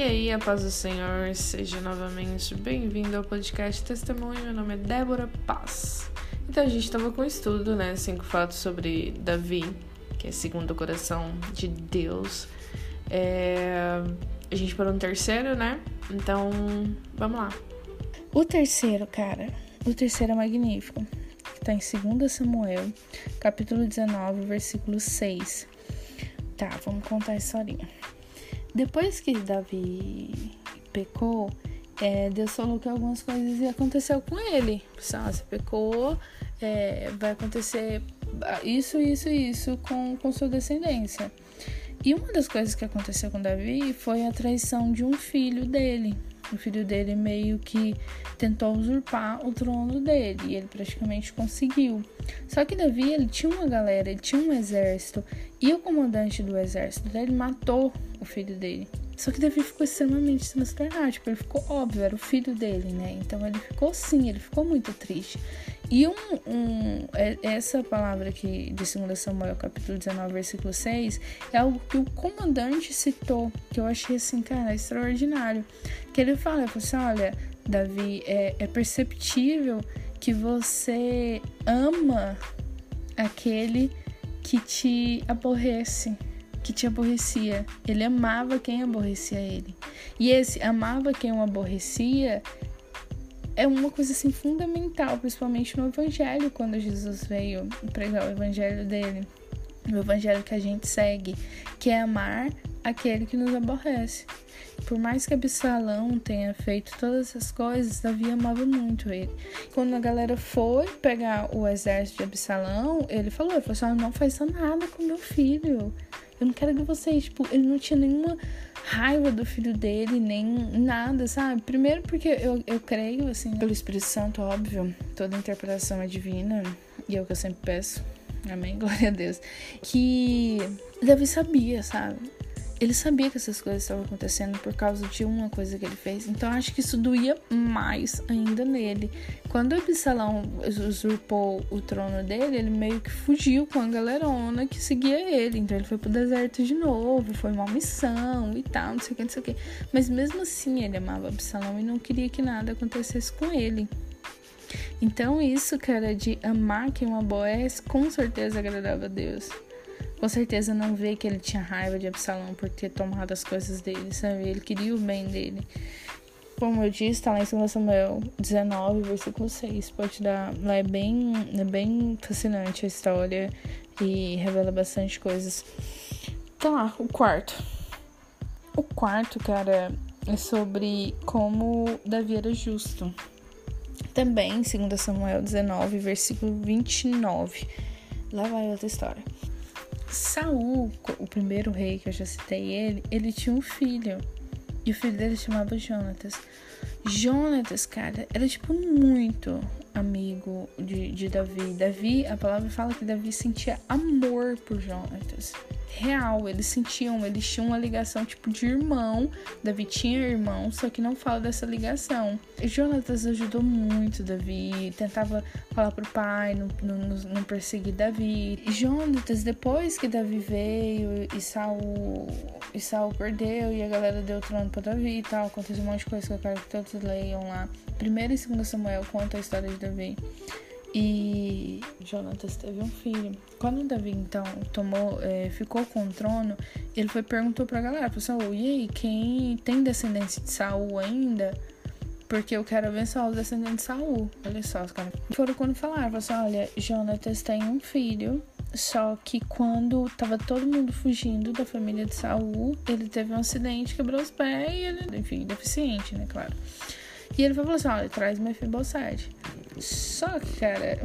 E aí, a paz do Senhor, seja novamente bem-vindo ao podcast Testemunho. Meu nome é Débora Paz. Então, a gente estava com o estudo, né? Cinco fatos sobre Davi, que é segundo o coração de Deus. É... A gente parou no terceiro, né? Então, vamos lá. O terceiro, cara, o terceiro é magnífico. Está em 2 Samuel, capítulo 19, versículo 6. Tá, vamos contar a historinha. Depois que Davi pecou, é, Deus falou que algumas coisas aconteceu com ele. Ah, você pecou, é, vai acontecer isso, isso isso com, com sua descendência. E uma das coisas que aconteceu com Davi foi a traição de um filho dele. O filho dele meio que tentou usurpar o trono dele e ele praticamente conseguiu. Só que Davi, ele tinha uma galera, ele tinha um exército e o comandante do exército dele matou o filho dele. Só que Davi ficou extremamente transtornado, tipo, ele ficou óbvio, era o filho dele, né? Então ele ficou sim, ele ficou muito triste. E um, um, é, essa palavra aqui de 2 Samuel, capítulo 19, versículo 6, é algo que o comandante citou, que eu achei assim, cara, extraordinário. Que ele fala, ele assim, olha, Davi, é, é perceptível que você ama aquele que te aborrece que te aborrecia. Ele amava quem aborrecia ele. E esse amava quem o aborrecia é uma coisa assim fundamental, principalmente no evangelho, quando Jesus veio pregar o evangelho dele, o evangelho que a gente segue, que é amar aquele que nos aborrece. Por mais que Absalão tenha feito todas essas coisas, Davi amava muito ele. Quando a galera foi pegar o exército de Absalão, ele falou: ele falou assim, não faça nada com meu filho. Eu não quero que vocês, tipo, ele não tinha nenhuma raiva do filho dele, nem nada, sabe? Primeiro porque eu, eu creio, assim, pelo Espírito Santo, óbvio, toda interpretação é divina, e é o que eu sempre peço. Amém, glória a Deus. Que Davi sabia, sabe? Ele sabia que essas coisas estavam acontecendo por causa de uma coisa que ele fez. Então acho que isso doía mais ainda nele. Quando Absalão usurpou o trono dele, ele meio que fugiu com a galerona que seguia ele. Então ele foi pro deserto de novo, foi uma missão e tal, não sei o que, não sei o que. Mas mesmo assim ele amava Absalão e não queria que nada acontecesse com ele. Então isso, cara, de amar quem o aborrece, com certeza agradava a Deus com certeza não vê que ele tinha raiva de Absalão por ter tomado as coisas dele, sabe? Ele queria o bem dele. Como eu disse, tá lá em 2 Samuel 19, versículo 6. Pode dar. Lá é bem, é bem fascinante a história e revela bastante coisas. Tá lá, o quarto. O quarto, cara, é sobre como Davi era justo. Também, em 2 Samuel 19, versículo 29. Lá vai outra história. Saul, o primeiro rei que eu já citei ele, ele tinha um filho. E o filho dele chamava Jonatas. Jonatas, cara, era tipo muito amigo de, de Davi. Davi, a palavra fala que Davi sentia amor por Jonatas real. Eles sentiam, eles tinham uma ligação tipo de irmão. Davi tinha irmão, só que não fala dessa ligação. Jonatas ajudou muito Davi, tentava falar pro pai, não, não, não perseguir Davi. Jonatas, depois que Davi veio e Saul, e Saul perdeu e a galera deu o trono pra Davi e tal, aconteceu um monte de coisa que eu quero que todos leiam lá. Primeiro e segundo Samuel conta a história de Davi. E Jonatas teve um filho. Quando Davi então tomou, é, ficou com o trono, ele foi perguntou pra galera, pro Saul, e aí, quem tem descendência de Saul ainda? Porque eu quero abençoar os descendentes de Saul. Olha só, os caras foram quando falaram, assim, olha, Jonatas tem um filho, só que quando tava todo mundo fugindo da família de Saul, ele teve um acidente, quebrou os pés e ele, enfim, deficiente, né, claro. E ele falou assim, olha, traz Mefibosete. Só que, cara,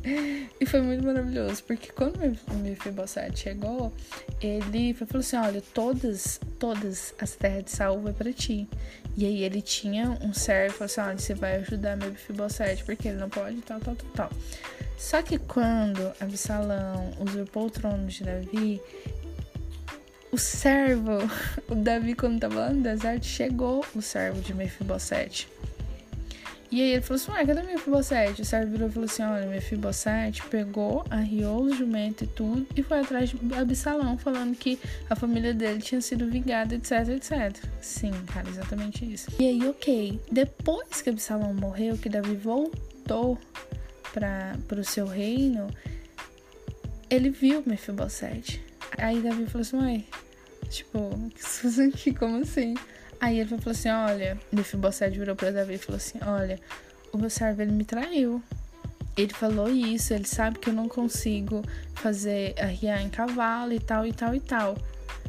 e foi muito maravilhoso, porque quando o Mefibosete chegou, ele falou assim, olha, todas, todas as terras de Saul vai pra ti. E aí ele tinha um servo, falou assim, olha, você vai ajudar meu Mefibosete, porque ele não pode, tal, tal, tal, tal. Só que quando Absalão usurpou o trono de Davi, o servo, o Davi, quando estava lá no deserto, chegou o servo de Mefibosete. E aí ele falou assim, ué, cadê Mefibosete? O servo virou e falou assim, olha, Mefibosete pegou, arriou os jumentos e tudo e foi atrás de Absalão falando que a família dele tinha sido vingada, etc, etc. Sim, cara, exatamente isso. E aí, ok, depois que Absalão morreu, que Davi voltou para o seu reino, ele viu Mefibosete. Aí Davi falou assim, ué, tipo, que como assim? Aí ele falou assim: Olha, Mefibosete virou pra Davi e falou assim: Olha, o meu servo ele me traiu. Ele falou isso, ele sabe que eu não consigo fazer arriar em cavalo e tal e tal e tal.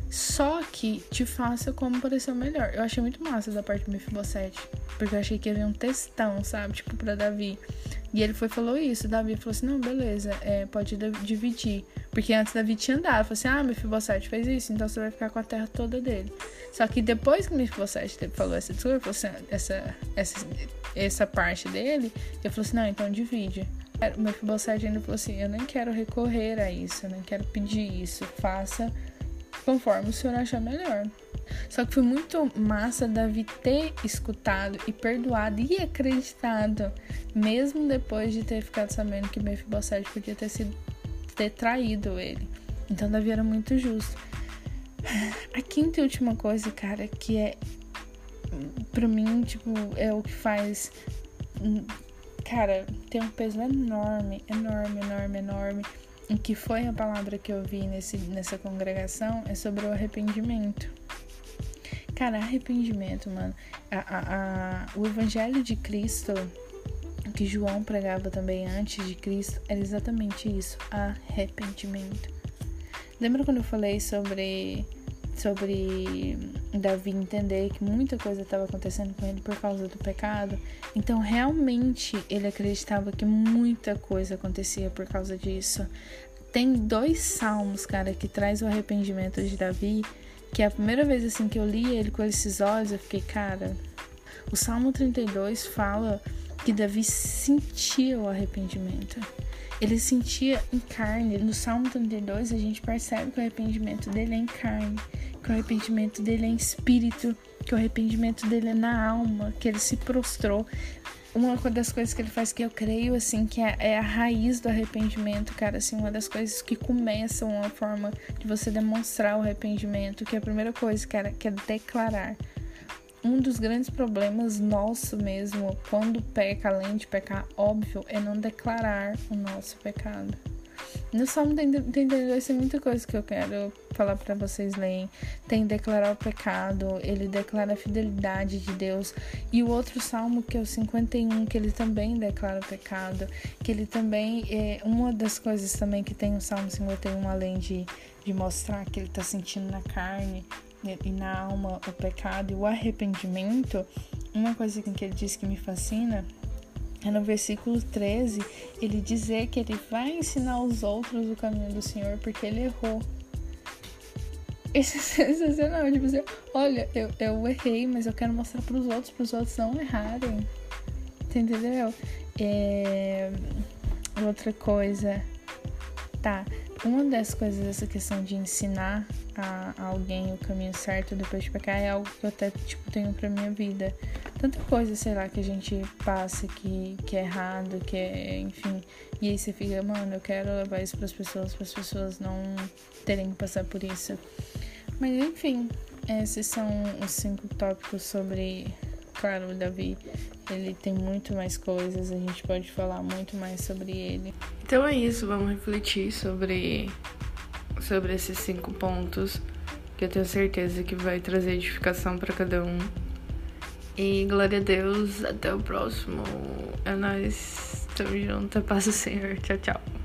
Só que te faça como pareceu melhor. Eu achei muito massa da parte do Mefibosete. Porque eu achei que havia um textão, sabe? Tipo, pra Davi. E ele foi falou isso. Davi falou assim: não, beleza, é, pode dividir. Porque antes Davi tinha andado. Falou assim: ah, Mefibosete fez isso, então você vai ficar com a terra toda dele. Só que depois que Mefibosete falou essa desculpa, assim, essa, essa, essa parte dele, ele falou assim: não, então divide. O Mefibosete ainda falou assim: eu nem quero recorrer a isso, eu nem quero pedir isso. Faça conforme o senhor achar melhor. Só que foi muito massa Davi ter escutado e perdoado e acreditado, mesmo depois de ter ficado sabendo que Mefibosete podia ter sido ter traído ele. Então Davi era muito justo. A quinta e última coisa, cara, que é para mim, tipo, é o que faz cara, tem um peso enorme, enorme, enorme, enorme o que foi a palavra que eu vi nesse, nessa congregação é sobre o arrependimento. Cara, arrependimento, mano. A, a, a, o evangelho de Cristo, que João pregava também antes de Cristo, era exatamente isso: arrependimento. Lembra quando eu falei sobre sobre Davi entender que muita coisa estava acontecendo com ele por causa do pecado. Então, realmente, ele acreditava que muita coisa acontecia por causa disso. Tem dois salmos, cara, que traz o arrependimento de Davi, que é a primeira vez assim que eu li ele com esses olhos, eu fiquei, cara, o Salmo 32 fala que Davi sentia o arrependimento. Ele sentia em carne. No Salmo 32 a gente percebe que o arrependimento dele é em carne que o arrependimento dele é em espírito, que o arrependimento dele é na alma, que ele se prostrou. Uma das coisas que ele faz que eu creio, assim, que é, é a raiz do arrependimento, cara, assim, uma das coisas que começam uma forma de você demonstrar o arrependimento, que é a primeira coisa, cara, que é declarar. Um dos grandes problemas nosso mesmo, quando peca, além de pecar, óbvio, é não declarar o nosso pecado. No Salmo 32 tem muita coisa que eu quero falar para vocês lerem. Tem declarar o pecado, ele declara a fidelidade de Deus. E o outro salmo, que é o 51, que ele também declara o pecado. Que ele também é uma das coisas também que tem o Salmo 51, além de, de mostrar que ele está sentindo na carne e na alma o pecado e o arrependimento. Uma coisa que ele diz que me fascina é no versículo 13, ele dizer que ele vai ensinar os outros o caminho do Senhor porque ele errou. Isso é sensacional, tipo assim, olha, eu, eu errei, mas eu quero mostrar para os outros, para os outros não errarem. Entendeu? É... Outra coisa. Tá, uma das coisas dessa questão de ensinar a, alguém o caminho certo depois de pecar é algo que eu até tipo tenho para minha vida. Tanta coisa, sei lá, que a gente passa que, que é errado, que é, enfim. E aí você fica, mano, eu quero levar isso para as pessoas, para as pessoas não terem que passar por isso. Mas enfim, esses são os cinco tópicos sobre claro, o Davi, ele tem muito mais coisas, a gente pode falar muito mais sobre ele. Então é isso, vamos refletir sobre, sobre esses cinco pontos que eu tenho certeza que vai trazer edificação para cada um. E glória a Deus, até o próximo. É nóis, tamo junto, paz do Senhor, tchau, tchau.